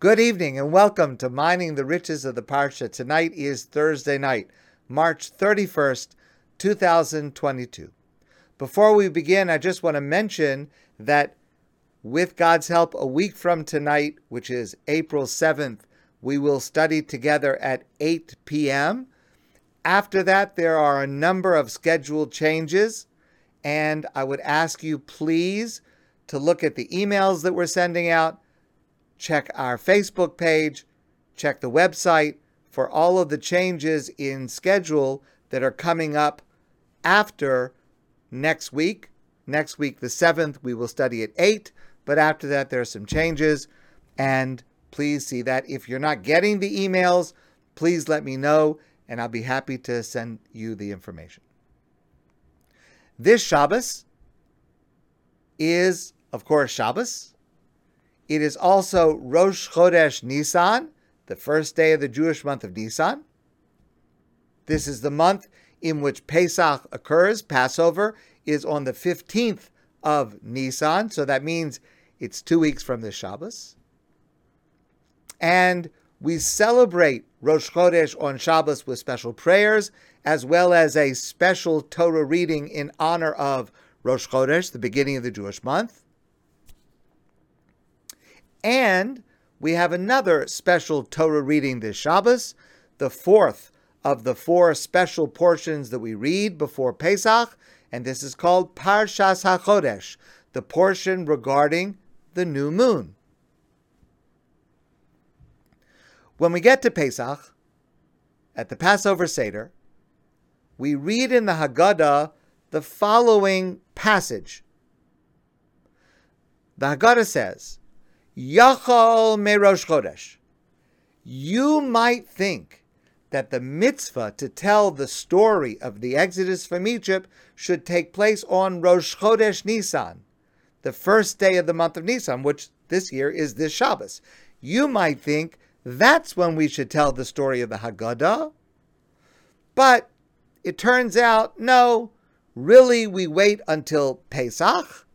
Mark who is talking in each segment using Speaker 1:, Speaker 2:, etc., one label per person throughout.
Speaker 1: Good evening and welcome to Mining the Riches of the Parsha. Tonight is Thursday night, March 31st, 2022. Before we begin, I just want to mention that with God's help, a week from tonight, which is April 7th, we will study together at 8 p.m. After that, there are a number of scheduled changes, and I would ask you please to look at the emails that we're sending out check our Facebook page, check the website for all of the changes in schedule that are coming up after next week. Next week, the 7th, we will study at 8, but after that, there are some changes. And please see that. If you're not getting the emails, please let me know, and I'll be happy to send you the information. This Shabbos is, of course, Shabbos. It is also Rosh Chodesh Nisan, the first day of the Jewish month of Nisan. This is the month in which Pesach occurs. Passover is on the 15th of Nisan, so that means it's two weeks from the Shabbos. And we celebrate Rosh Chodesh on Shabbos with special prayers, as well as a special Torah reading in honor of Rosh Chodesh, the beginning of the Jewish month. And we have another special Torah reading this Shabbos, the fourth of the four special portions that we read before Pesach, and this is called Parshas HaChodesh, the portion regarding the new moon. When we get to Pesach, at the Passover Seder, we read in the Haggadah the following passage. The Haggadah says, Yachol Merosh Chodesh. You might think that the mitzvah to tell the story of the exodus from Egypt should take place on Rosh Chodesh Nisan, the first day of the month of Nisan, which this year is this Shabbos. You might think that's when we should tell the story of the Haggadah. But it turns out, no, really we wait until Pesach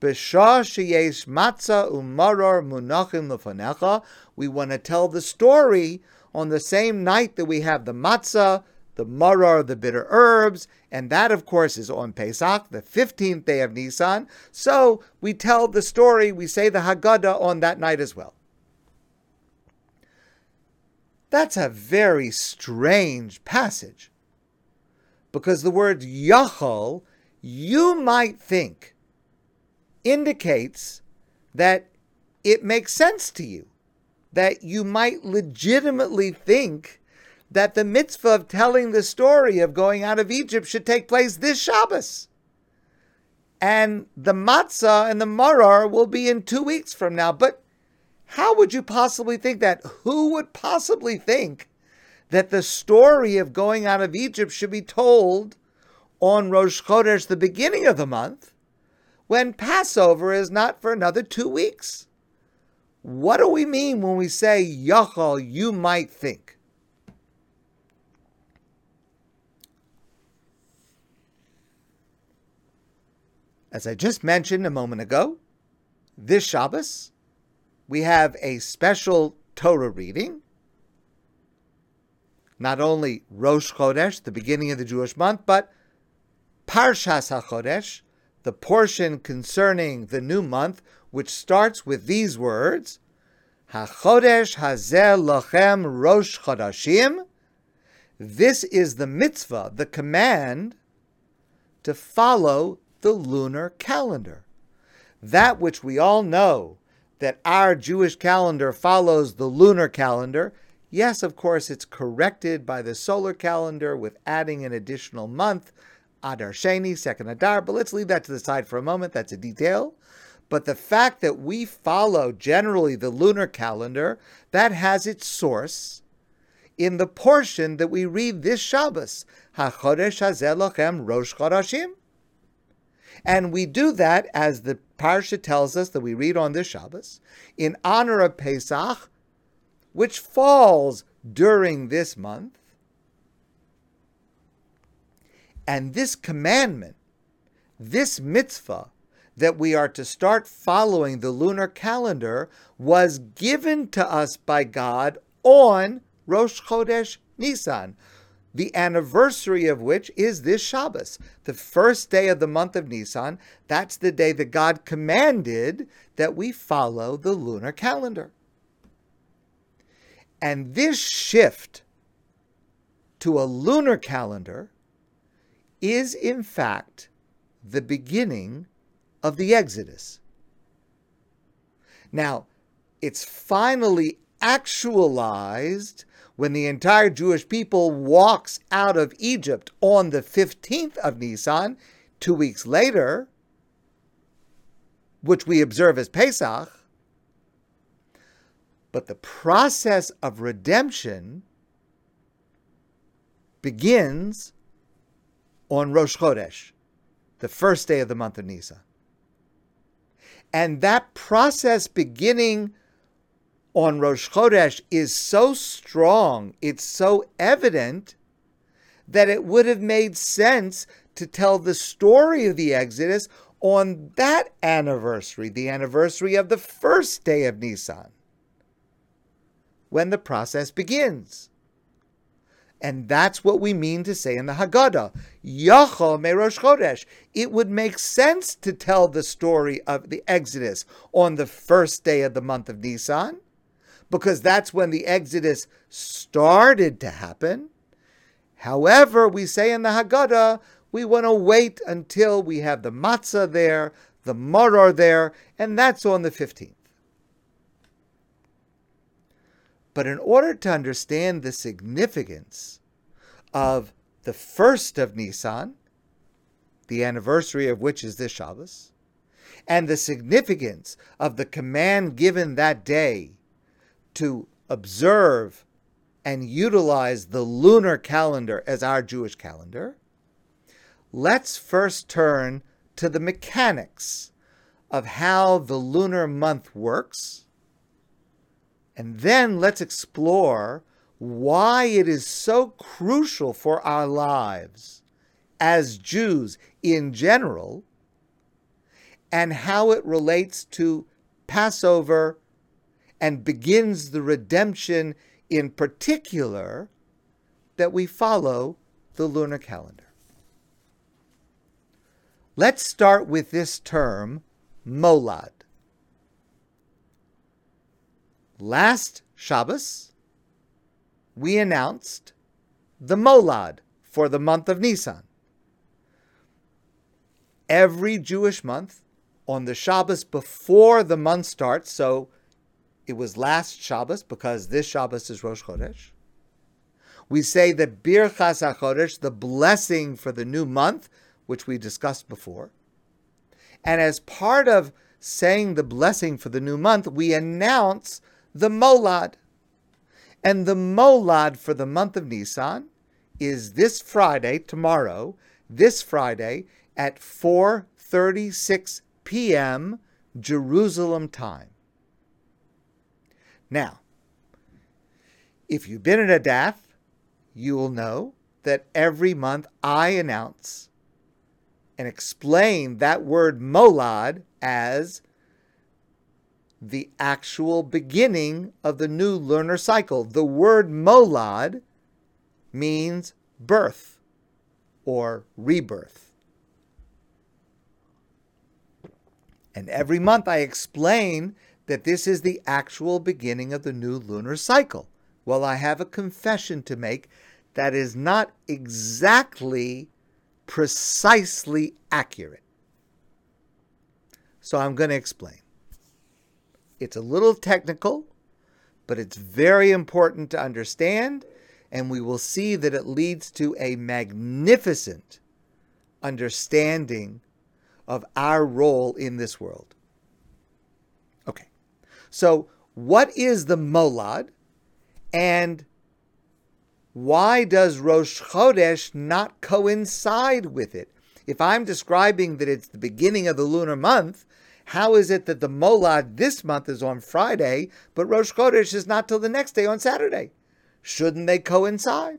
Speaker 1: B'shah sheyesh matzah umaror munachim. We want to tell the story on the same night that we have the matzah, the maror, the bitter herbs, and that, of course, is on Pesach, the 15th day of Nisan. So we tell the story, we say the Haggadah on that night as well. That's a very strange passage because the word yachol, you might think, indicates that it makes sense to you, that you might legitimately think that the mitzvah of telling the story of going out of Egypt should take place this Shabbos. And the matzah and the maror will be in two weeks from now. But how would you possibly think that? Who would possibly think that the story of going out of Egypt should be told on Rosh Chodesh, the beginning of the month, when Passover is not for another two weeks. What do we mean when we say, Yachol, you might think? As I just mentioned a moment ago, this Shabbos, we have a special Torah reading. Not only Rosh Chodesh, the beginning of the Jewish month, but Parshas HaChodesh, the portion concerning the new month, which starts with these words, HaChodesh Hazeh Lachem Rosh Chodashim. This is the mitzvah, the command to follow the lunar calendar. That which we all know that our Jewish calendar follows the lunar calendar. Yes, of course, it's corrected by the solar calendar with adding an additional month Adar Sheni, second Adar, but let's leave that to the side for a moment. That's a detail. But the fact that we follow generally the lunar calendar, that has its source in the portion that we read this Shabbos, HaChodesh Hazelochem Rosh Chodashim. And we do that, as the Parsha tells us that we read on this Shabbos, in honor of Pesach, which falls during this month. And this commandment, this mitzvah, that we are to start following the lunar calendar was given to us by God on Rosh Chodesh Nisan, the anniversary of which is this Shabbos, the first day of the month of Nisan. That's the day that God commanded that we follow the lunar calendar. And this shift to a lunar calendar is, in fact, the beginning of the Exodus. Now, it's finally actualized when the entire Jewish people walks out of Egypt on the 15th of Nisan, two weeks later, which we observe as Pesach. But the process of redemption begins on Rosh Chodesh, the first day of the month of Nisan. And that process beginning on Rosh Chodesh is so strong, it's so evident, that it would have made sense to tell the story of the Exodus on that anniversary, the anniversary of the first day of Nisan, when the process begins. And that's what we mean to say in the Haggadah. Yachol Merosh Chodesh. It would make sense to tell the story of the Exodus on the first day of the month of Nisan, because that's when the Exodus started to happen. However, we say in the Haggadah, we want to wait until we have the matzah there, the maror there, and that's on the 15th. But in order to understand the significance of the first of Nisan, the anniversary of which is this Shabbos, and the significance of the command given that day to observe and utilize the lunar calendar as our Jewish calendar, let's first turn to the mechanics of how the lunar month works, and then let's explore why it is so crucial for our lives as Jews in general, and how it relates to Passover and begins the redemption in particular that we follow the lunar calendar. Let's start with this term, molad. Last Shabbos, we announced the molad for the month of Nisan. Every Jewish month, on the Shabbos before the month starts, so it was last Shabbos because this Shabbos is Rosh Chodesh. We say that Birchas HaChodesh, the blessing for the new month, which we discussed before. And as part of saying the blessing for the new month, we announce the Molad. And the Molad for the month of Nisan is this Friday, tomorrow, this Friday at 4:36 p.m. Jerusalem time. Now, if you've been at Adath, you will know that every month I announce and explain that word molad as the actual beginning of the new lunar cycle. The word molad means birth or rebirth. And every month I explain that this is the actual beginning of the new lunar cycle. Well, I have a confession to make that is not exactly precisely accurate. So I'm going to explain. It's a little technical, but it's very important to understand, and we will see that it leads to a magnificent understanding of our role in this world. Okay, so what is the molad, and why does Rosh Chodesh not coincide with it? If I'm describing that it's the beginning of the lunar month, how is it that the Molad this month is on Friday, but Rosh Chodesh is not till the next day on Saturday? Shouldn't they coincide?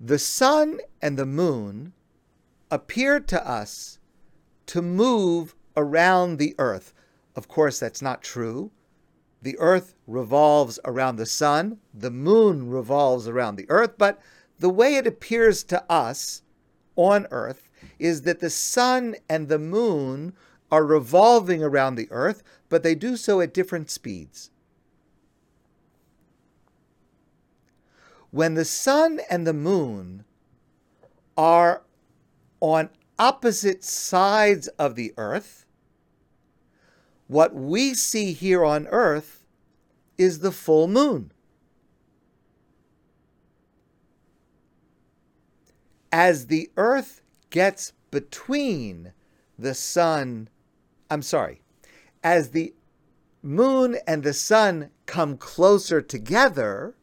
Speaker 1: The sun and the moon appear to us to move around the earth. Of course, that's not true. The earth revolves around the sun, the moon revolves around the earth, but the way it appears to us on earth is that the sun and the moon are revolving around the earth, but they do so at different speeds. When the sun and the moon are on opposite sides of the earth, what we see here on earth is the full moon. As the earth gets between the sun, I'm sorry, as the moon and the sun come closer together,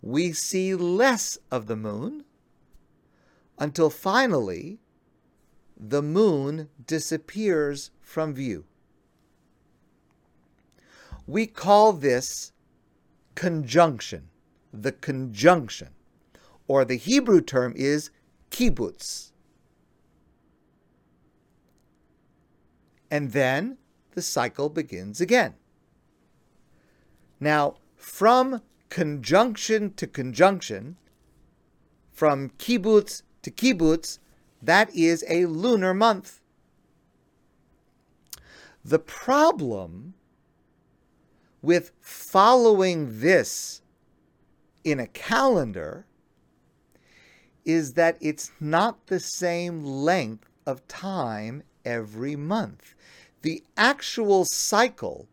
Speaker 1: we see less of the moon until finally the moon disappears from view. We call this conjunction, the conjunction, or the Hebrew term is kibbutz. And then the cycle begins again. Now, from conjunction to conjunction, from kibbutz to kibbutz, that is a lunar month. The problem with following this in a calendar is that it's not the same length of time every month. The actual cycle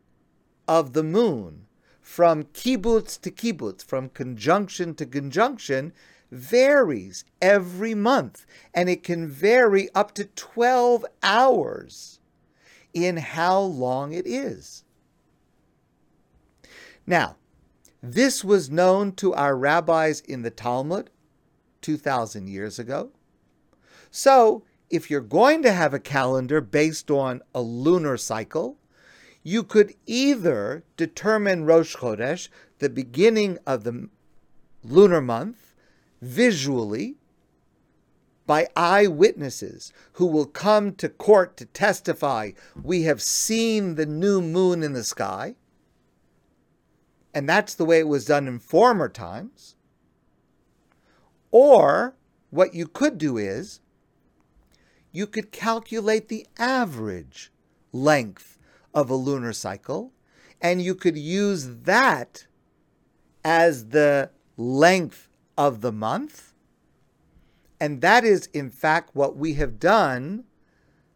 Speaker 1: of the moon from kibbutz to kibbutz, from conjunction to conjunction, varies every month, and it can vary up to 12 hours in how long it is. Now, this was known to our rabbis in the Talmud 2,000 years ago. So, if you're going to have a calendar based on a lunar cycle, you could either determine Rosh Chodesh, the beginning of the lunar month, visually by eyewitnesses who will come to court to testify, we have seen the new moon in the sky. And that's the way it was done in former times. Or what you could do is you could calculate the average length of a lunar cycle, and you could use that as the length of the month. And that is, in fact, what we have done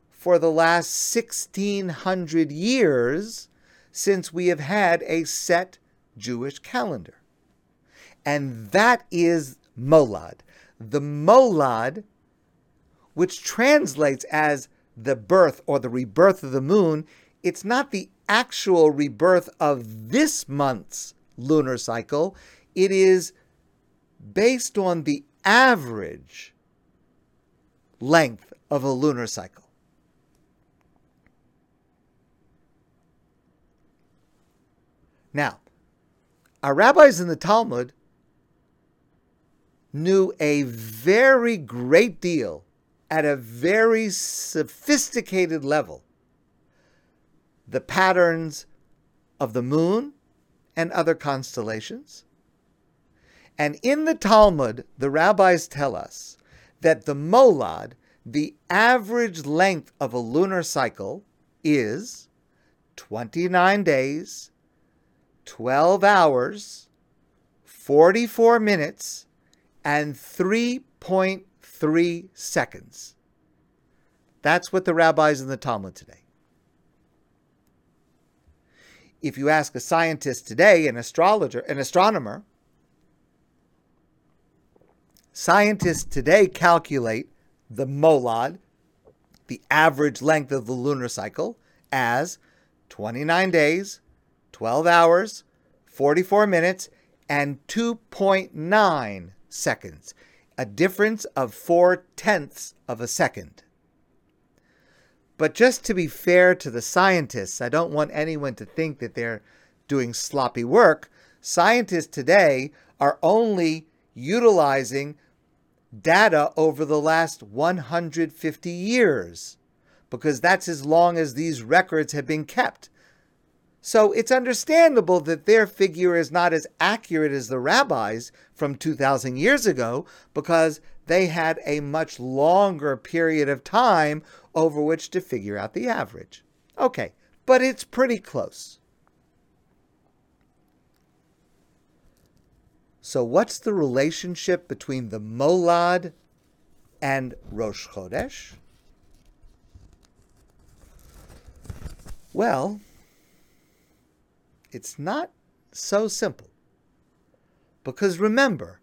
Speaker 1: for the last 1600 years since we have had a set Jewish calendar. And that is Molad. The Molad, which translates as the birth or the rebirth of the moon, it's not the actual rebirth of this month's lunar cycle. It is based on the average length of a lunar cycle. Now, our rabbis in the Talmud knew a very great deal at a very sophisticated level the patterns of the moon and other constellations. And in the Talmud, the rabbis tell us that the molad, the average length of a lunar cycle, is 29 days, 12 hours, 44 minutes, and 3.3 seconds. That's what the rabbis in the Talmud today. If you ask a scientist today, an astrologer, an astronomer, scientists today calculate the molad, the average length of the lunar cycle, as 29 days, 12 hours, 44 minutes, and 2.9 seconds, a difference of four tenths of a second. But just to be fair to the scientists, I don't want anyone to think that they're doing sloppy work. Scientists today are only utilizing data over the last 150 years, because that's as long as these records have been kept. So it's understandable that their figure is not as accurate as the rabbis from 2,000 years ago, because they had a much longer period of time over which to figure out the average. Okay, but it's pretty close. So, what's the relationship between the Molad and Rosh Chodesh? Well, it's not so simple. Because remember,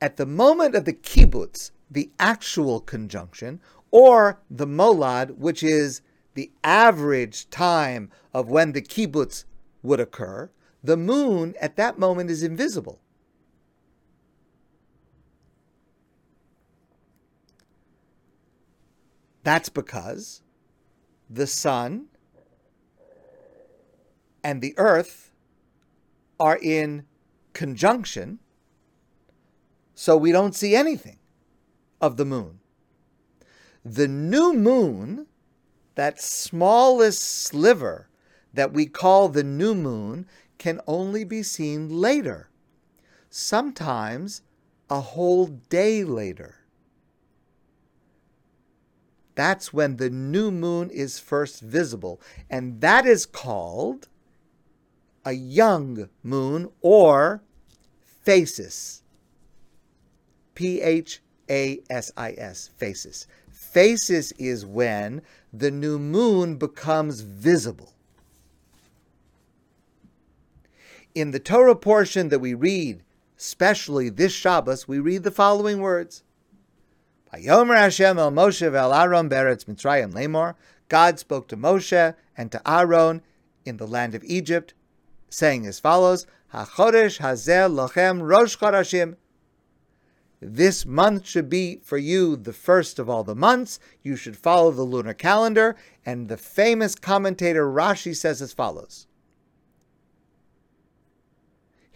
Speaker 1: at the moment of the kibbutz, the actual conjunction, or the molad, which is the average time of when the kibbutz would occur, the moon at that moment is invisible. That's because the sun and the earth are in conjunction, so we don't see anything of the moon. The new moon, that smallest sliver that we call the new moon, can only be seen later, sometimes a whole day later. That's when the new moon is first visible, and that is called a young moon or phasis. P H A S I S, phasis. Phasis is when the new moon becomes visible. in the Torah portion that we read, especially this Shabbos, we read the following words. Vayomer Hashem el Moshe ve'el Aaron beretz Mitzrayim lemor. God spoke to Moshe and to Aaron in the land of Egypt, saying as follows, HaChodesh hazeh lachem rosh chodashim. This month should be for you the first of all the months. You should follow the lunar calendar. And the famous commentator Rashi says as follows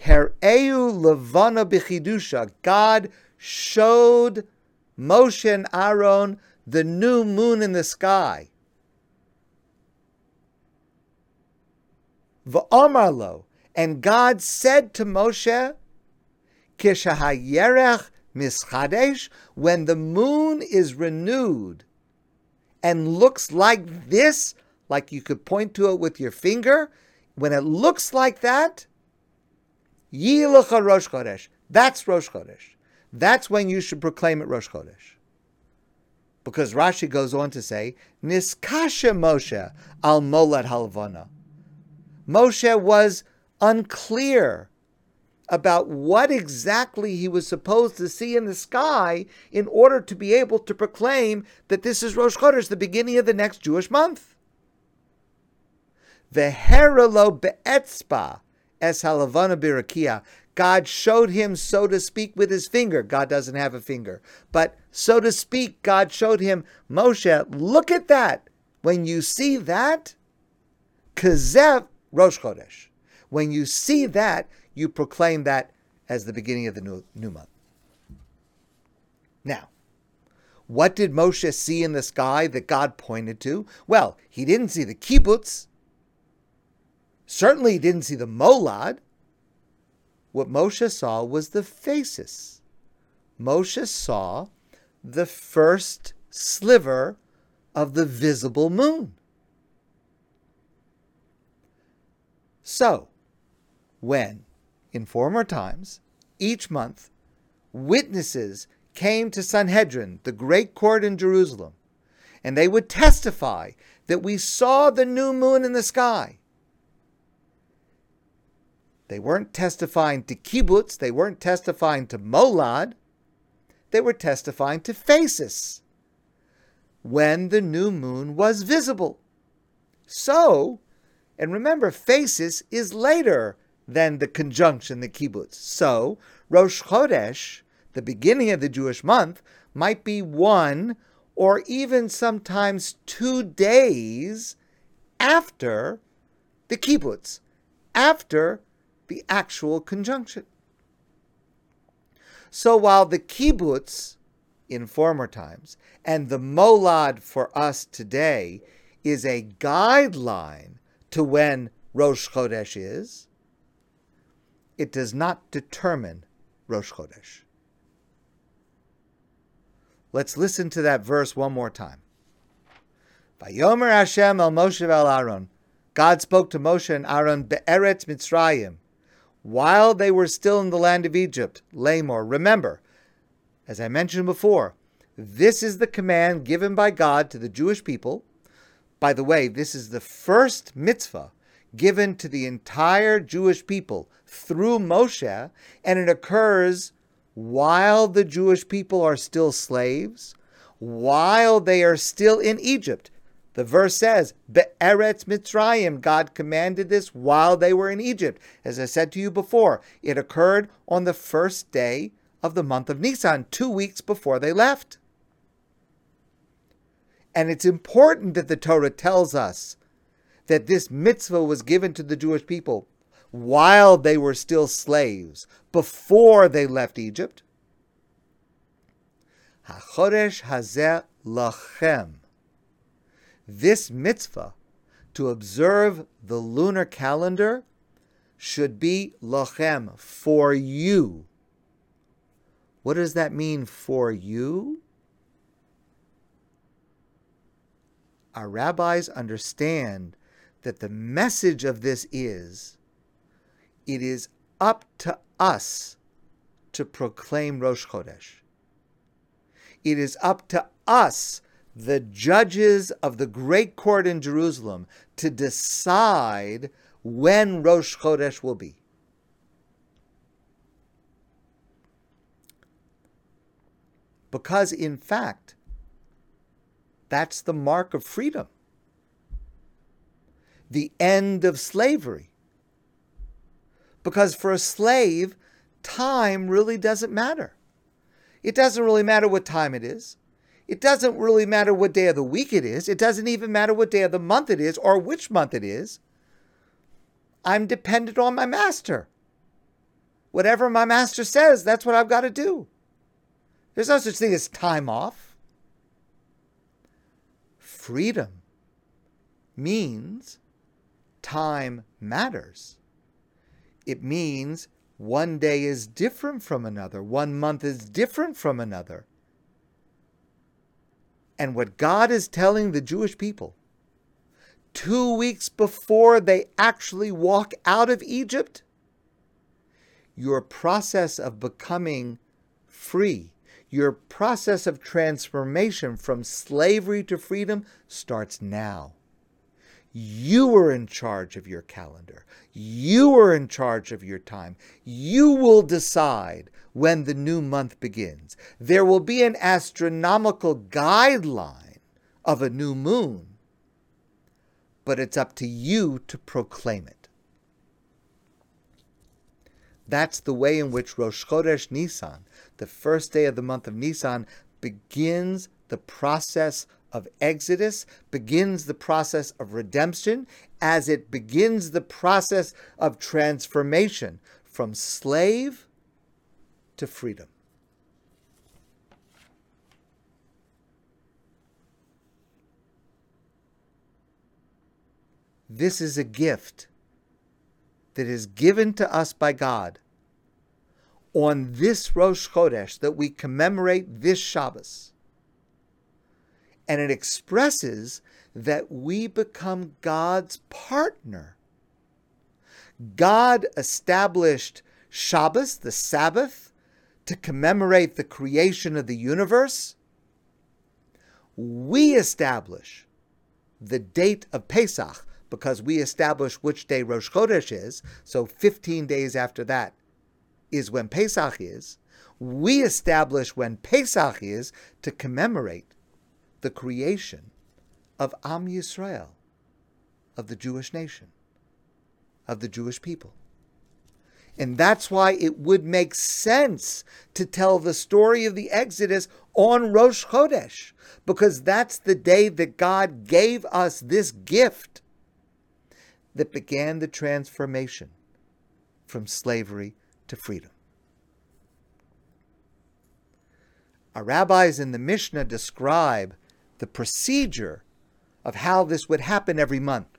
Speaker 1: Hereu levana bichidusha. God showed Moshe and Aaron the new moon in the sky. V'omarlo. And God said to Moshe, Kishahayerech mischadesh, when the moon is renewed and looks like this, like you could point to it with your finger, when it looks like that, Yilacha Rosh Chodesh. That's Rosh Chodesh. That's when you should proclaim it Rosh Chodesh. Because Rashi goes on to say, Niskasha Moshe al Molad Halvana. Moshe was unclear about what exactly he was supposed to see in the sky in order to be able to proclaim that this is Rosh Chodesh, the beginning of the next Jewish month. Veheralo be'etzba es halavana birakia. God showed him, so to speak, with his finger. God doesn't have a finger. But so to speak, God showed him, Moshe, look at that. When you see that, Kazev Rosh Chodesh. When you see that, you proclaim that as the beginning of the new, new month. Now, what did Moshe see in the sky that God pointed to? Well, he didn't see the kibbutz. Certainly he didn't see the molad. What Moshe saw was the phasis. Moshe saw the first sliver of the visible moon. So, when, in former times, each month, witnesses came to Sanhedrin, the great court in Jerusalem, and they would testify that we saw the new moon in the sky, they weren't testifying to kibbutz, they weren't testifying to molad, they were testifying to phasis, when the new moon was visible. So, and remember, phasis is later than the conjunction, the kibbutz. So, Rosh Chodesh, the beginning of the Jewish month, might be one or even sometimes two days after the kibbutz, after the actual conjunction. So while the kibbutz in former times and the molad for us today is a guideline to when Rosh Chodesh is, it does not determine Rosh Chodesh. Let's listen to that verse one more time. Vayomer Hashem el Moshe el Aaron. God spoke to Moshe and Aaron be'eretz Mitzrayim, while they were still in the land of Egypt. Lamor. Remember, as I mentioned before, this is the command given by God to the Jewish people. By the way, this is the first mitzvah given to the entire Jewish people through Moshe, and it occurs while the Jewish people are still slaves, while they are still in Egypt. The verse says, Be'eretz Mitzrayim, God commanded this while they were in Egypt. As I said to you before, it occurred on the first day of the month of Nisan, two weeks before they left. And it's important that the Torah tells us that this mitzvah was given to the Jewish people while they were still slaves, before they left Egypt. HaChodesh Hazeh Lachem. This mitzvah to observe the lunar calendar should be lachem, for you. What does that mean for you? Our rabbis understand that the message of this is it is up to us to proclaim Rosh Chodesh. It is up to us, the judges of the great court in Jerusalem, to decide when Rosh Chodesh will be. Because, in fact, that's the mark of freedom the end of slavery. Because for a slave, time really doesn't matter. It doesn't really matter what time it is. It doesn't really matter what day of the week it is. It doesn't even matter what day of the month it is or which month it is. I'm dependent on my master. Whatever my master says, that's what I've got to do. There's no such thing as time off. Freedom means time matters. It means one day is different from another, one month is different from another. And what God is telling the Jewish people, two weeks before they actually walk out of Egypt, your process of becoming free, your process of transformation from slavery to freedom starts now. You are in charge of your calendar. You are in charge of your time. You will decide when the new month begins. There will be an astronomical guideline of a new moon, but it's up to you to proclaim it. That's the way in which Rosh Chodesh Nisan, the first day of the month of Nisan, begins the process of Exodus begins the process of redemption as it begins the process of transformation from slave to freedom. This is a gift that is given to us by God on this Rosh Chodesh that we commemorate this Shabbos and it expresses that we become God's partner. God established Shabbos, the Sabbath, to commemorate the creation of the universe. We establish the date of Pesach because we establish which day Rosh Chodesh is. So 15 days after that is when Pesach is. We establish when Pesach is to commemorate the creation of Am Yisrael, of the Jewish nation, of the Jewish people. And that's why it would make sense to tell the story of the Exodus on Rosh Chodesh, because that's the day that God gave us this gift that began the transformation from slavery to freedom. Our rabbis in the Mishnah describe the procedure of how this would happen every month.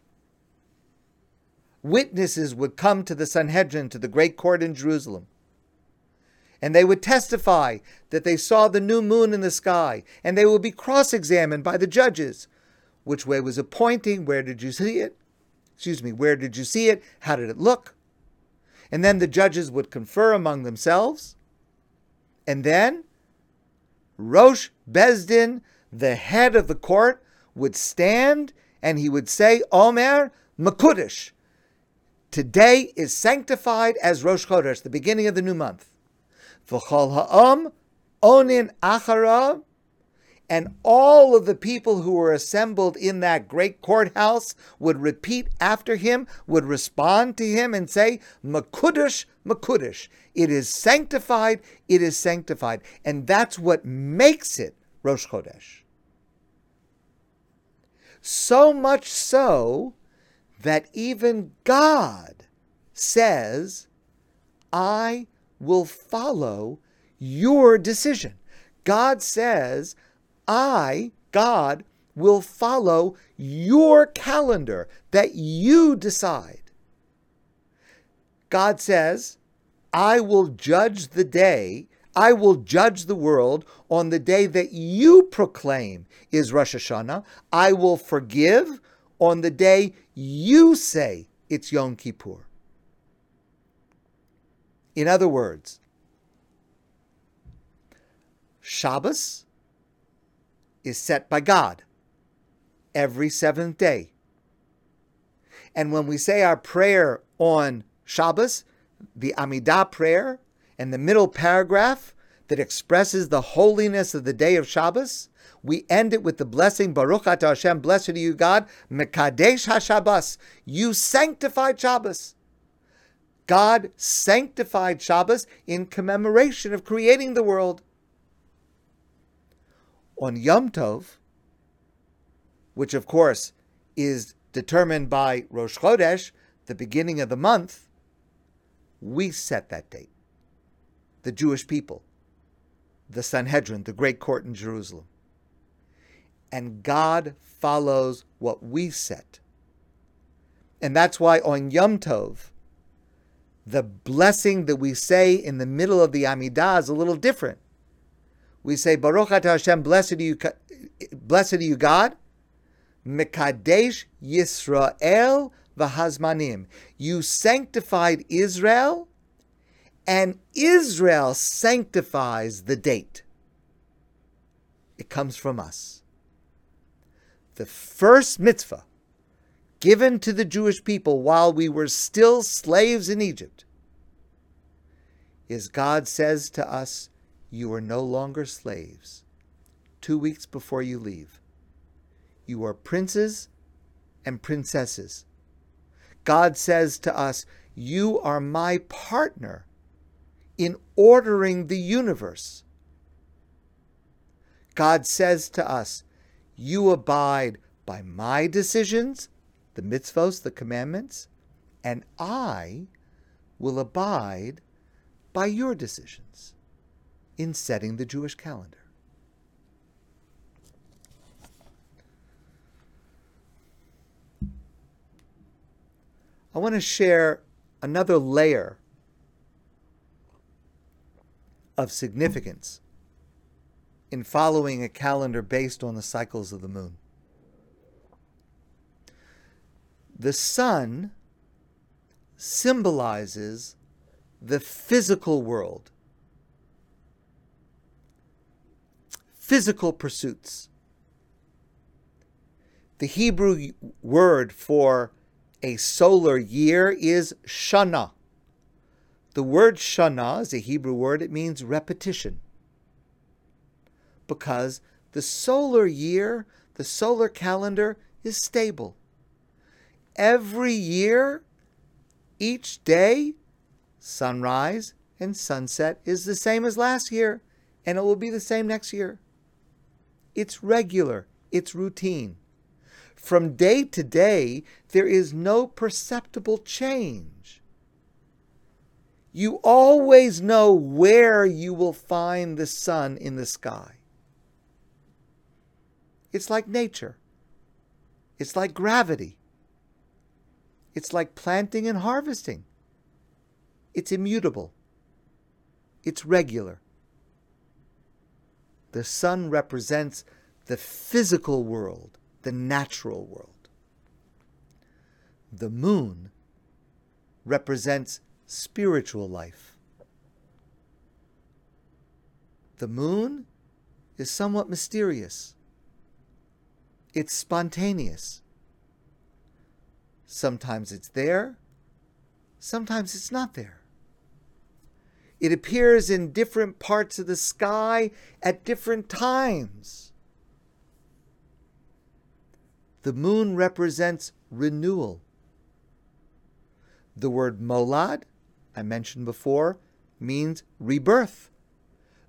Speaker 1: Witnesses would come to the Sanhedrin, to the great court in Jerusalem, and they would testify that they saw the new moon in the sky, and they would be cross examined by the judges. Which way was it pointing? Where did you see it? Excuse me, where did you see it? How did it look? And then the judges would confer among themselves. And then Rosh Beis Din, the head of the court, would stand and he would say, Omer Makudish. Today is sanctified as Rosh Chodesh, the beginning of the new month. V'chol ha'om onin achara, and all of the people who were assembled in that great courthouse would repeat after him, would respond to him and say, Makudish, Makudish. It is sanctified, it is sanctified. And that's what makes it Rosh Chodesh. So much so that even God says, I will follow your decision. God says, I, God, will follow your calendar that you decide. God says, I will judge the day I will judge the world on the day that you proclaim is Rosh Hashanah. I will forgive on the day you say it's Yom Kippur. In other words, Shabbos is set by God every seventh day. And when we say our prayer on Shabbos, the Amidah prayer, and the middle paragraph that expresses the holiness of the day of Shabbos, we end it with the blessing, Baruch Ata Hashem, blessed are you, God, Mekadesh HaShabbos, you sanctified Shabbos. God sanctified Shabbos in commemoration of creating the world. On Yom Tov, which of course is determined by Rosh Chodesh, the beginning of the month, we set that date the Jewish people, the Sanhedrin, the great court in Jerusalem. And God follows what we set. And that's why on Yom Tov, the blessing that we say in the middle of the Amidah is a little different. We say, Baruch Ata Hashem, blessed are you, blessed are you God, Mekadesh Yisrael v'hazmanim. You sanctified Israel and Israel sanctifies the date. It comes from us. The first mitzvah given to the Jewish people while we were still slaves in Egypt is God says to us, You are no longer slaves. Two weeks before you leave, you are princes and princesses. God says to us, You are my partner in ordering the universe. God says to us, You abide by my decisions, the mitzvos, the commandments, and I will abide by your decisions in setting the Jewish calendar. I want to share another layer of significance in following a calendar based on the cycles of the moon. The sun symbolizes the physical world, physical pursuits. The Hebrew word for a solar year is shana. The word shana is a Hebrew word, it means repetition. Because the solar year, the solar calendar is stable. Every year, each day, sunrise and sunset is the same as last year, and it will be the same next year. It's regular, it's routine. From day to day, there is no perceptible change. you always know where you will find the sun in the sky. It's like nature. It's like gravity. It's like planting and harvesting. It's immutable. It's regular. The sun represents the physical world, the natural world. The moon represents spiritual life. The moon is somewhat mysterious. It's spontaneous. Sometimes it's there, sometimes it's not there. It appears in different parts of the sky at different times. The moon represents renewal. The word molad I mentioned before, means rebirth.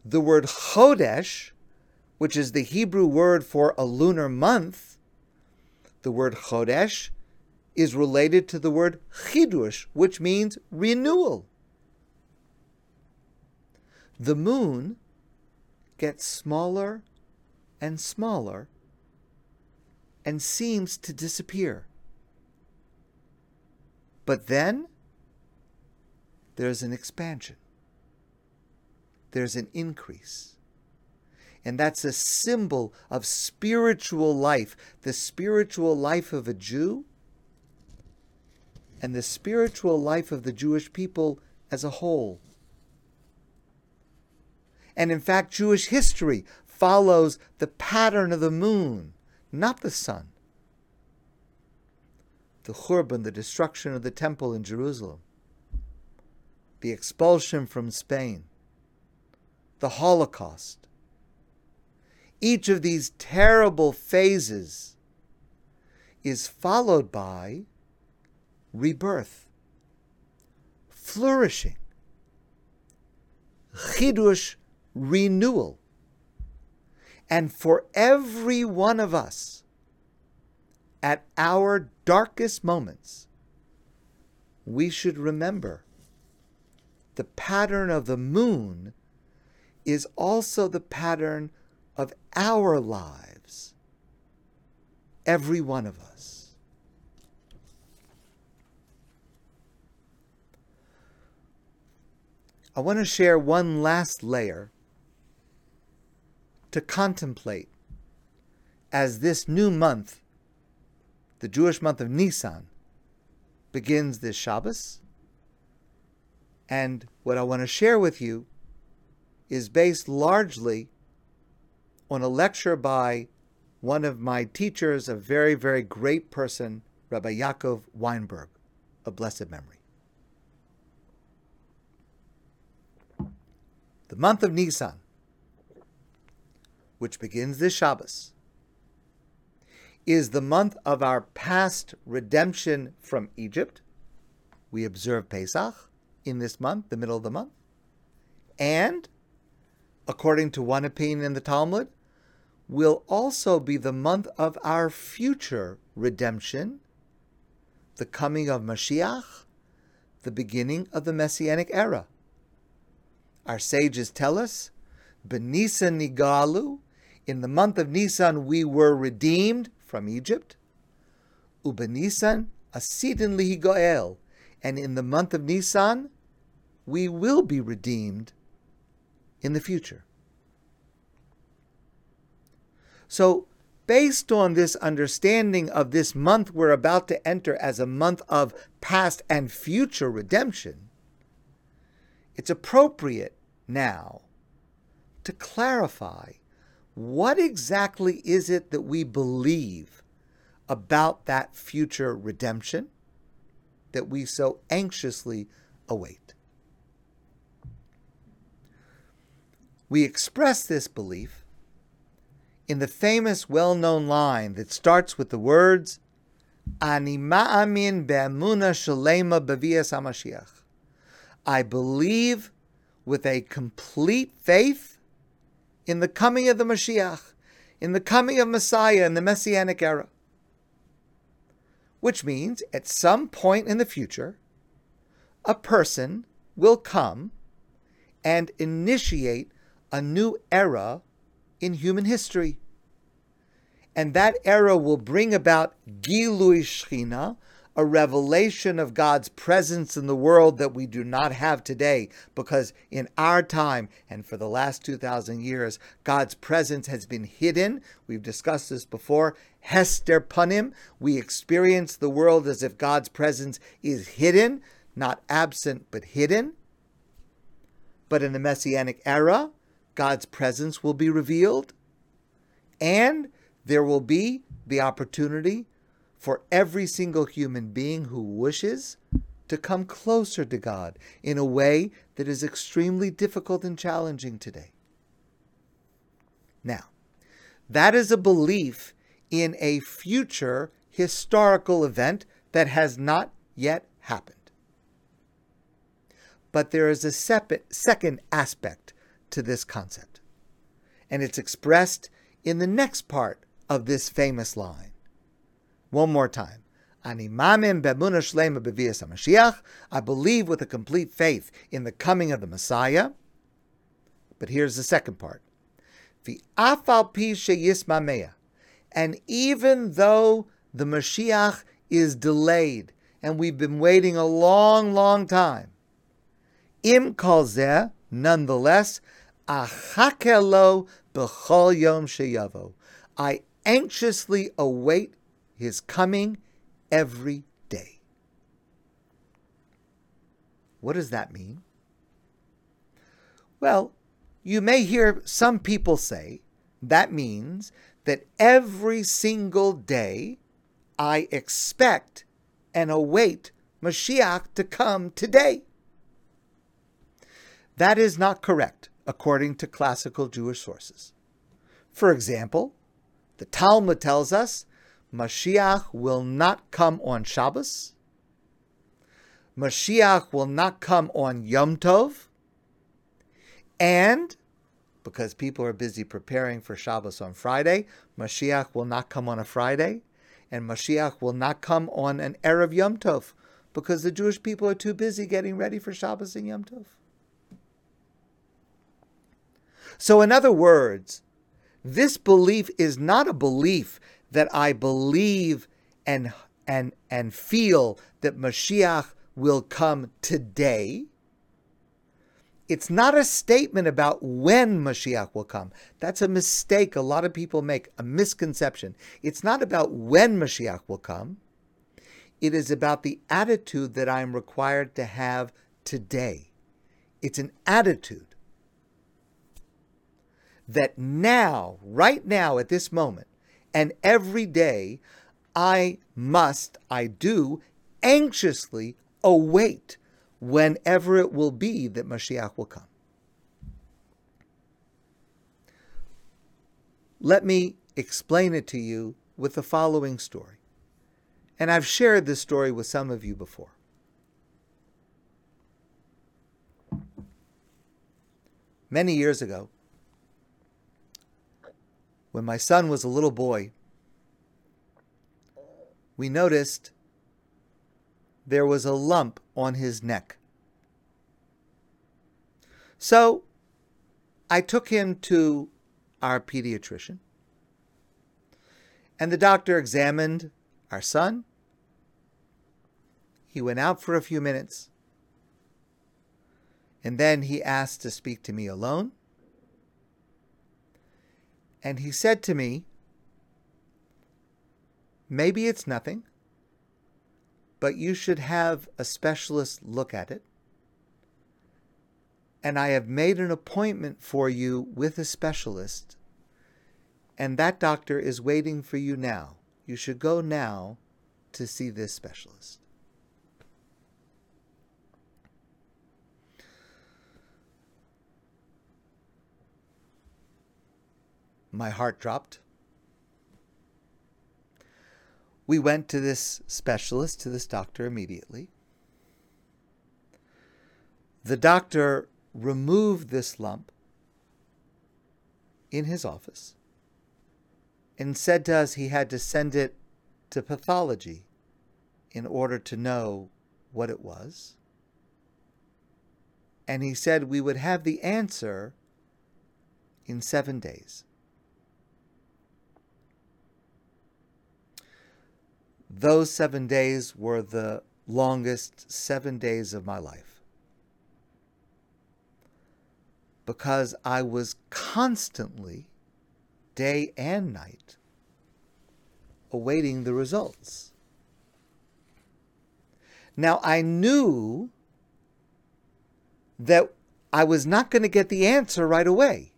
Speaker 1: The word chodesh, which is the Hebrew word for a lunar month, the word chodesh is related to the word chidush, which means renewal. The moon gets smaller and smaller and seems to disappear. But then there's an expansion, there's an increase. And that's a symbol of spiritual life, the spiritual life of a Jew and the spiritual life of the Jewish people as a whole. And in fact, Jewish history follows the pattern of the moon, not the sun. The Churban, the destruction of the temple in Jerusalem, the expulsion from Spain, the Holocaust. Each of these terrible phases is followed by rebirth, flourishing, chidush, renewal. And for every one of us, at our darkest moments, we should remember the pattern of the moon is also the pattern of our lives, every one of us. I want to share one last layer to contemplate as this new month, the Jewish month of Nisan, begins this Shabbos and what I want to share with you is based largely on a lecture by one of my teachers, a very, very great person, Rabbi Yaakov Weinberg, a blessed memory. The month of Nisan, which begins this Shabbos, is the month of our past redemption from Egypt. We observe Pesach in this month, the middle of the month. And, according to one opinion in the Talmud, will also be the month of our future redemption, the coming of Mashiach, the beginning of the Messianic era. Our sages tell us, Benisan Nigalu, in the month of Nisan we were redeemed from Egypt. Ubenisan Asidin Lihigoel, and in the month of Nisan we will be redeemed in the future. So, based on this understanding of this month we're about to enter as a month of past and future redemption, it's appropriate now to clarify what exactly is it that we believe about that future redemption that we so anxiously await. We express this belief in the famous well known line that starts with the words, Ani ma'amin be'amuna shalema bevias HaMashiach. I believe with a complete faith in the coming of the Mashiach, in the coming of Messiah in the Messianic era. Which means, at some point in the future, a person will come and initiate a new era in human history. And that era will bring about Gilui Shechina, a revelation of God's presence in the world that we do not have today, because in our time and for the last 2,000 years, God's presence has been hidden. We've discussed this before. Hester Punim, we experience the world as if God's presence is hidden, not absent, but hidden. But in the Messianic era, God's presence will be revealed, and there will be the opportunity for every single human being who wishes to come closer to God in a way that is extremely difficult and challenging today. Now, that is a belief in a future historical event that has not yet happened. But there is a second aspect to this concept, and it's expressed in the next part of this famous line. One more time. I believe with a complete faith in the coming of the Messiah. But here's the second part. And even though the Mashiach is delayed, and we've been waiting a long, long time, im kolzeh, nonetheless, achakelo b'chol yom sheyavo. I anxiously await his coming every day. What does that mean? Well, you may hear some people say that means that every single day I expect and await Mashiach to come today. That is not correct according to classical Jewish sources. For example, the Talmud tells us Mashiach will not come on Shabbos. Mashiach will not come on Yom Tov. And because people are busy preparing for Shabbos on Friday, Mashiach will not come on a Friday. And Mashiach will not come on an Erev Yom Tov because the Jewish people are too busy getting ready for Shabbos and Yom Tov. So, in other words, this belief is not a belief that I believe and and and feel that Mashiach will come today. It's not a statement about when Mashiach will come. That's a mistake a lot of people make, a misconception. It's not about when Mashiach will come. It is about the attitude that I'm required to have today. It's an attitude that now, right now, at this moment, and every day I must, I do, anxiously await whenever it will be that Mashiach will come. Let me explain it to you with the following story. And I've shared this story with some of you before. Many years ago, when my son was a little boy, we noticed there was a lump on his neck. So I took him to our pediatrician, and the doctor examined our son. He went out for a few minutes, and then he asked to speak to me alone. And he said to me, Maybe it's nothing, but you should have a specialist look at it. And I have made an appointment for you with a specialist, and that doctor is waiting for you now. You should go now to see this specialist. My heart dropped. We went to this specialist, to this doctor immediately. The doctor removed this lump in his office and said to us he had to send it to pathology in order to know what it was. and he said we would have the answer in seven days. Those seven days were the longest seven days of my life because I was constantly, day and night, awaiting the results. Now, I knew that I was not going to get the answer right away.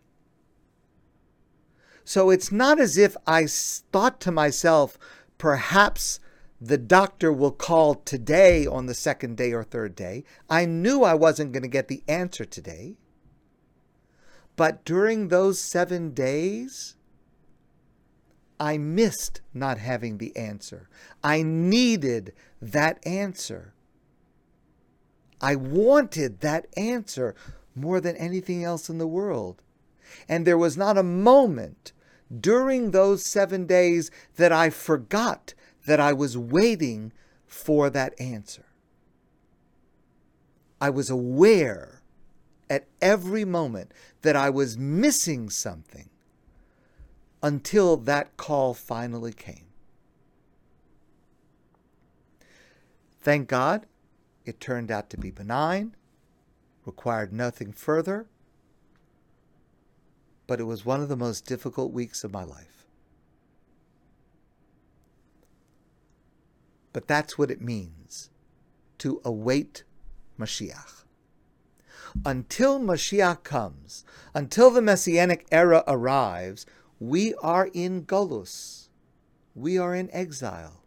Speaker 1: So it's not as if I thought to myself, perhaps the doctor will call today on the second day or third day. I knew I wasn't going to get the answer today. But during those seven days, I missed not having the answer. I needed that answer. I wanted that answer more than anything else in the world. And there was not a moment during those seven days that I forgot that I was waiting for that answer. I was aware at every moment that I was missing something until that call finally came. Thank God, it turned out to be benign, required nothing further, but it was one of the most difficult weeks of my life. But that's what it means to await Mashiach. Until Mashiach comes, until the Messianic era arrives, we are in Golus. We are in exile.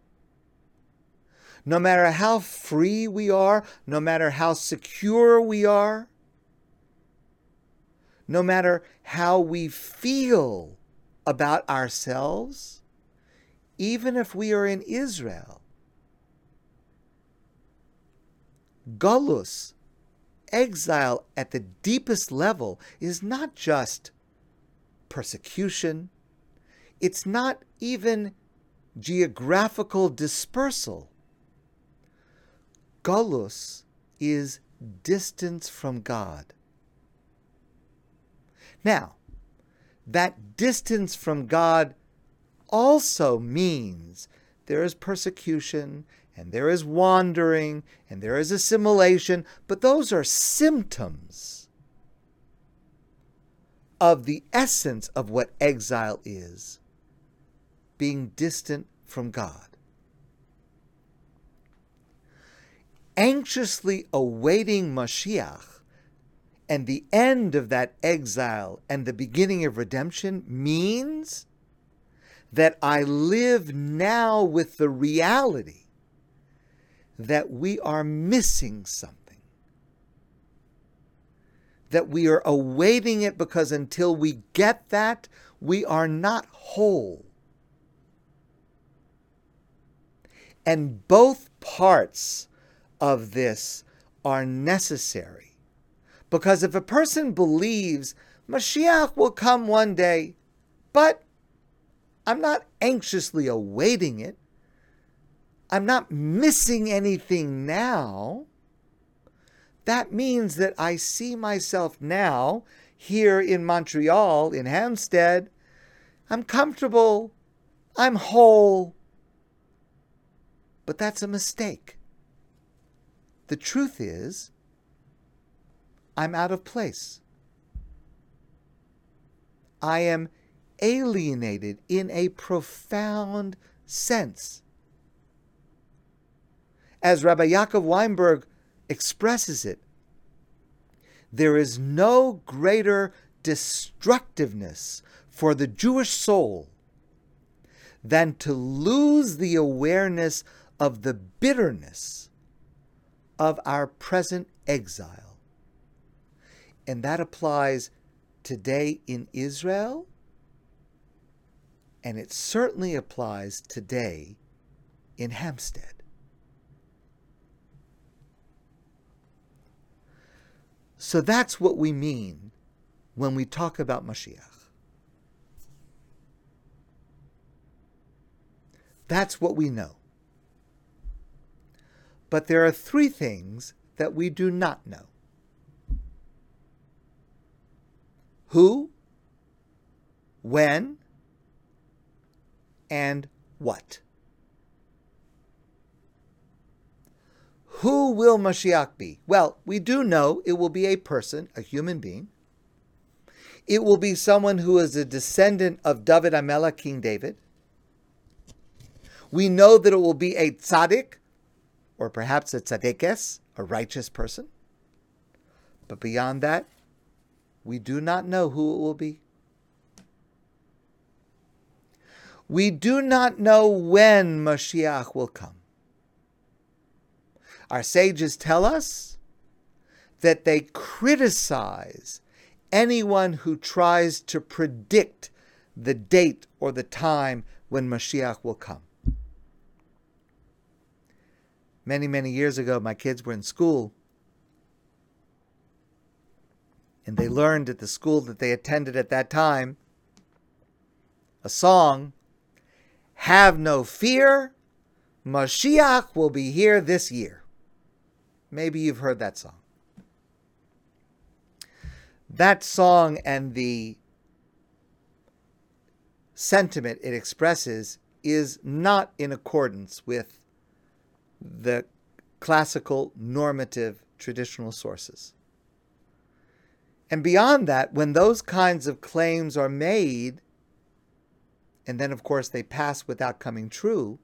Speaker 1: No matter how free we are, no matter how secure we are, no matter how we feel about ourselves, even if we are in Israel, Golus, exile at the deepest level, is not just persecution, it's not even geographical dispersal. Golus is distance from God. Now, that distance from God also means there is persecution and there is wandering and there is assimilation, but those are symptoms of the essence of what exile is being distant from God. Anxiously awaiting Mashiach and the end of that exile and the beginning of redemption means that I live now with the reality that we are missing something. That we are awaiting it because until we get that, we are not whole. And both parts of this are necessary because if a person believes Mashiach will come one day, but I'm not anxiously awaiting it, I'm not missing anything now, that means that I see myself now here in Montreal, in Hampstead. I'm comfortable, I'm whole. But that's a mistake. The truth is, I'm out of place. I am alienated in a profound sense. As Rabbi Yaakov Weinberg expresses it, there is no greater destructiveness for the Jewish soul than to lose the awareness of the bitterness of our present exile. And that applies today in Israel, and it certainly applies today in Hampstead. So that's what we mean when we talk about Mashiach. That's what we know. But there are three things that we do not know. who, when, and what. Who will Mashiach be? Well, we do know it will be a person, a human being. It will be someone who is a descendant of David HaMelech, King David. We know that it will be a tzaddik, or perhaps a tzaddikes, a righteous person. But beyond that, we do not know who it will be. We do not know when Mashiach will come. Our sages tell us that they criticize anyone who tries to predict the date or the time when Mashiach will come. Many, many years ago, my kids were in school, and they learned at the school that they attended at that time a song have no fear, Mashiach will be here this year. Maybe you've heard that song. That song and the sentiment it expresses is not in accordance with the classical normative traditional sources. And beyond that, when those kinds of claims are made, and then, of course, they pass without coming true,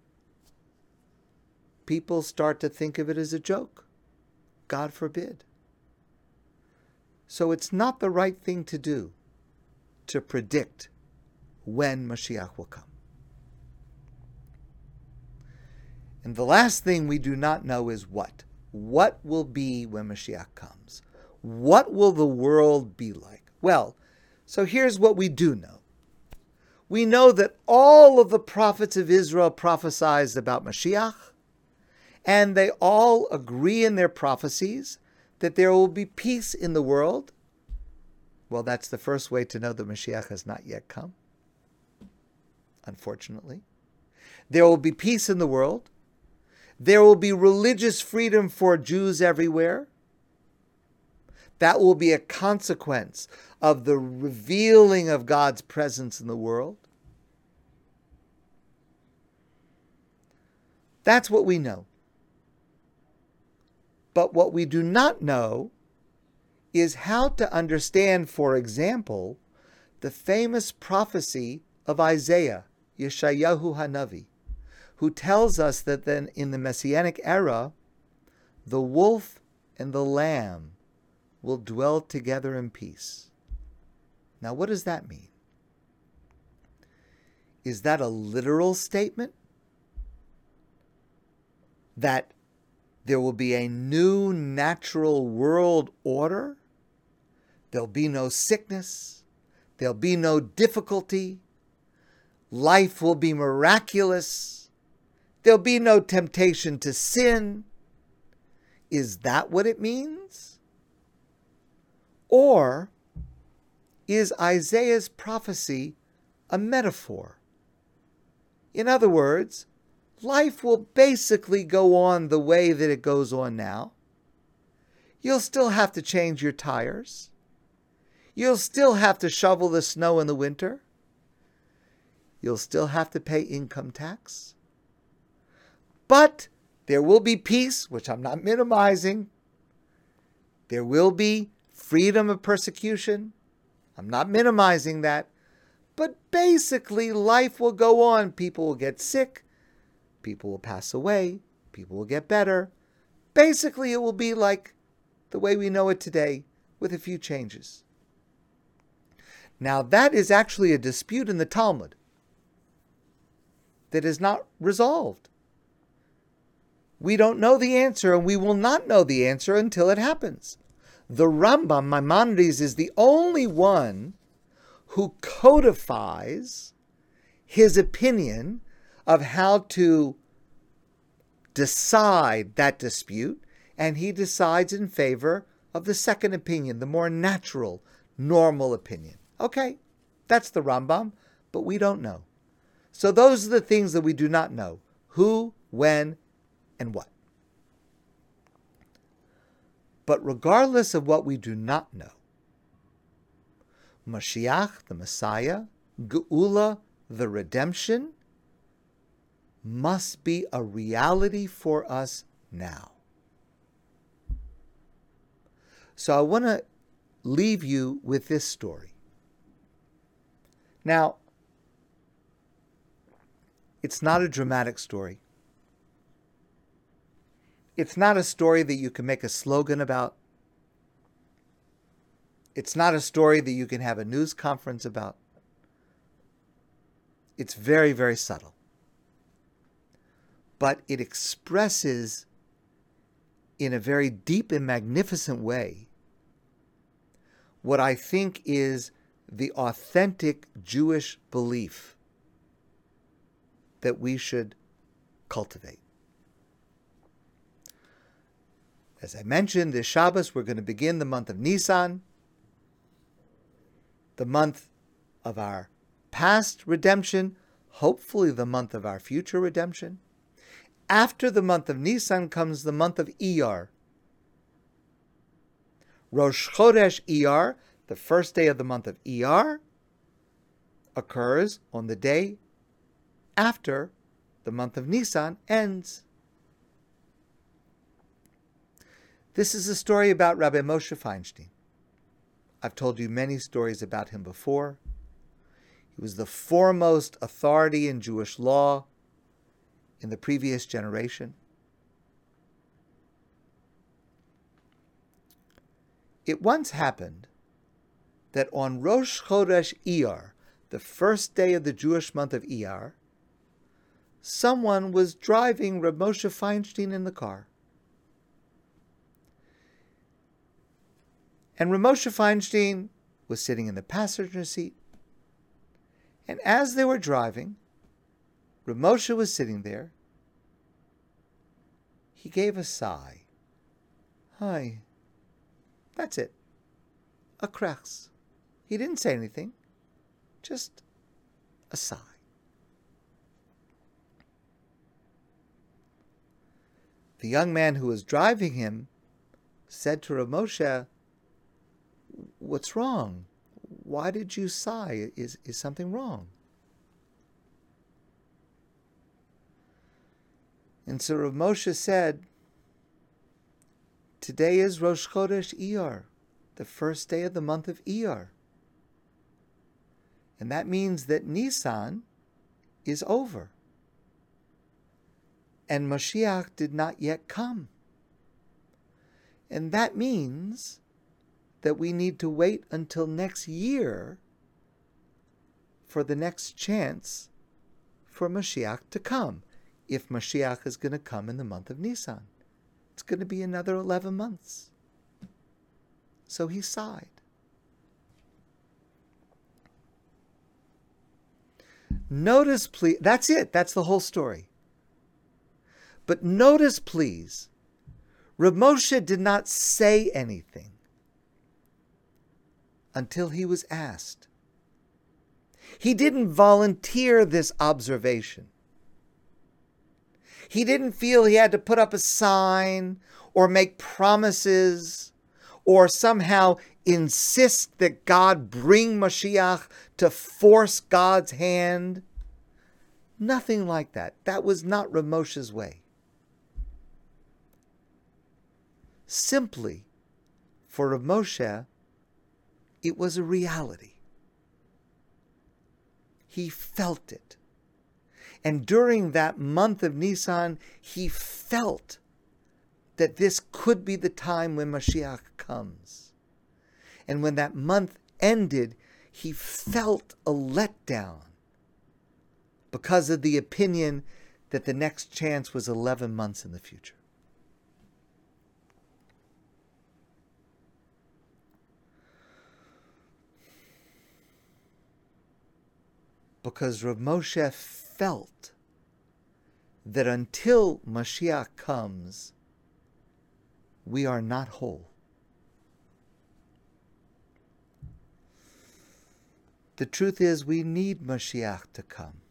Speaker 1: people start to think of it as a joke. God forbid. So it's not the right thing to do to predict when Mashiach will come. And the last thing we do not know is what? What will be when Mashiach comes? What will the world be like? Well, so here's what we do know we know that all of the prophets of Israel prophesied about Mashiach, and they all agree in their prophecies that there will be peace in the world. Well, that's the first way to know that Mashiach has not yet come, unfortunately. There will be peace in the world. There will be religious freedom for Jews everywhere. That will be a consequence of the revealing of God's presence in the world. That's what we know. But what we do not know is how to understand, for example, the famous prophecy of Isaiah, Yeshayahu Hanavi, who tells us that then in the Messianic era, the wolf and the lamb will dwell together in peace. Now, what does that mean? Is that a literal statement? That there will be a new natural world order? There'll be no sickness. There'll be no difficulty. Life will be miraculous. There'll be no temptation to sin. Is that what it means? Or is Isaiah's prophecy a metaphor? In other words, life will basically go on the way that it goes on now. You'll still have to change your tires. You'll still have to shovel the snow in the winter. You'll still have to pay income tax. But there will be peace, which I'm not minimizing. There will be freedom of persecution. I'm not minimizing that. But basically, life will go on. People will get sick. People will pass away. People will get better. Basically, it will be like the way we know it today with a few changes. Now, that is actually a dispute in the Talmud that is not resolved. We don't know the answer, and we will not know the answer until it happens the Rambam, Maimonides, is the only one who codifies his opinion of how to decide that dispute, and he decides in favor of the second opinion, the more natural, normal opinion. Okay, that's the Rambam, but we don't know. So those are the things that we do not know who, when, and what. But regardless of what we do not know, Mashiach, the Messiah, Geula, the redemption, must be a reality for us now. So I want to leave you with this story. Now, it's not a dramatic story. It's not a story that you can make a slogan about. It's not a story that you can have a news conference about. It's very, very subtle. But it expresses in a very deep and magnificent way what I think is the authentic Jewish belief that we should cultivate. As I mentioned, this Shabbos, we're going to begin the month of Nisan, the month of our past redemption, hopefully the month of our future redemption. After the month of Nisan comes the month of Iyar. Rosh Chodesh Iyar, the first day of the month of Iyar, occurs on the day after the month of Nisan ends. This is a story about Rabbi Moshe Feinstein. I've told you many stories about him before. He was the foremost authority in Jewish law in the previous generation. It once happened that on Rosh Chodesh Iyar, the first day of the Jewish month of Iyar, someone was driving Reb Moshe Feinstein in the car. And Reb Moshe Feinstein was sitting in the passenger seat. And as they were driving, Reb Moshe was sitting there. He gave a sigh. Hi. That's it. A krachs. He didn't say anything, just a sigh. The young man who was driving him said to Reb Moshe, what's wrong? Why did you sigh? Is, is something wrong? And so Rav Moshe said, Today is Rosh Chodesh Iyar, the first day of the month of Iyar. And that means that Nisan is over. And Mashiach did not yet come. And that means that we need to wait until next year for the next chance for Mashiach to come, if Mashiach is going to come in the month of Nisan. It's going to be another 11 months. So he sighed. Notice, please, that's it. That's the whole story. But notice, please, Rav Moshe did not say anything until he was asked. He didn't volunteer this observation. He didn't feel he had to put up a sign or make promises or somehow insist that God bring Mashiach to force God's hand. Nothing like that. That was not Reb Moshe's way. Simply, for Ramosha, it was a reality. He felt it. And during that month of Nisan, he felt that this could be the time when Mashiach comes. And when that month ended, he felt a letdown because of the opinion that the next chance was 11 months in the future. because Rav Moshe felt that until Mashiach comes, we are not whole. The truth is, we need Mashiach to come.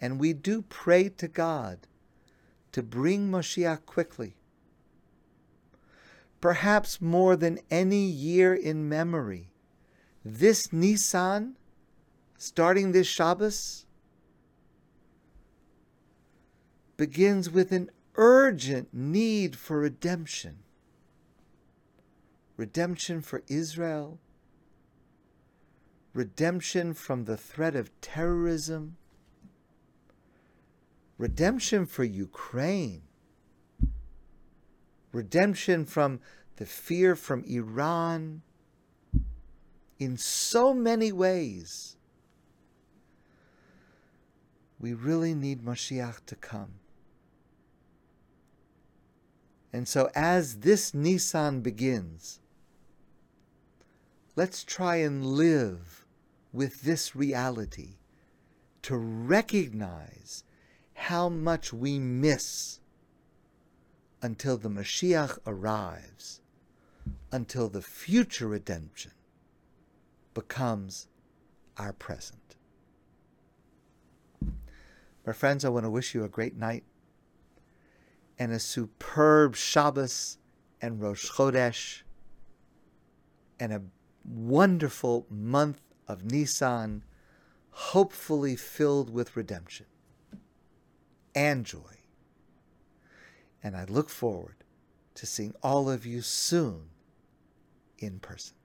Speaker 1: And we do pray to God to bring Mashiach quickly. Perhaps more than any year in memory, this Nisan, starting this Shabbos, begins with an urgent need for redemption. Redemption for Israel, redemption from the threat of terrorism, redemption for Ukraine, redemption from the fear from Iran, in so many ways. We really need Mashiach to come. And so, as this Nisan begins, let's try and live with this reality to recognize how much we miss until the Mashiach arrives, until the future redemption becomes our present. My friends, I want to wish you a great night and a superb Shabbos and Rosh Chodesh and a wonderful month of Nisan, hopefully filled with redemption and joy. And I look forward to seeing all of you soon in person.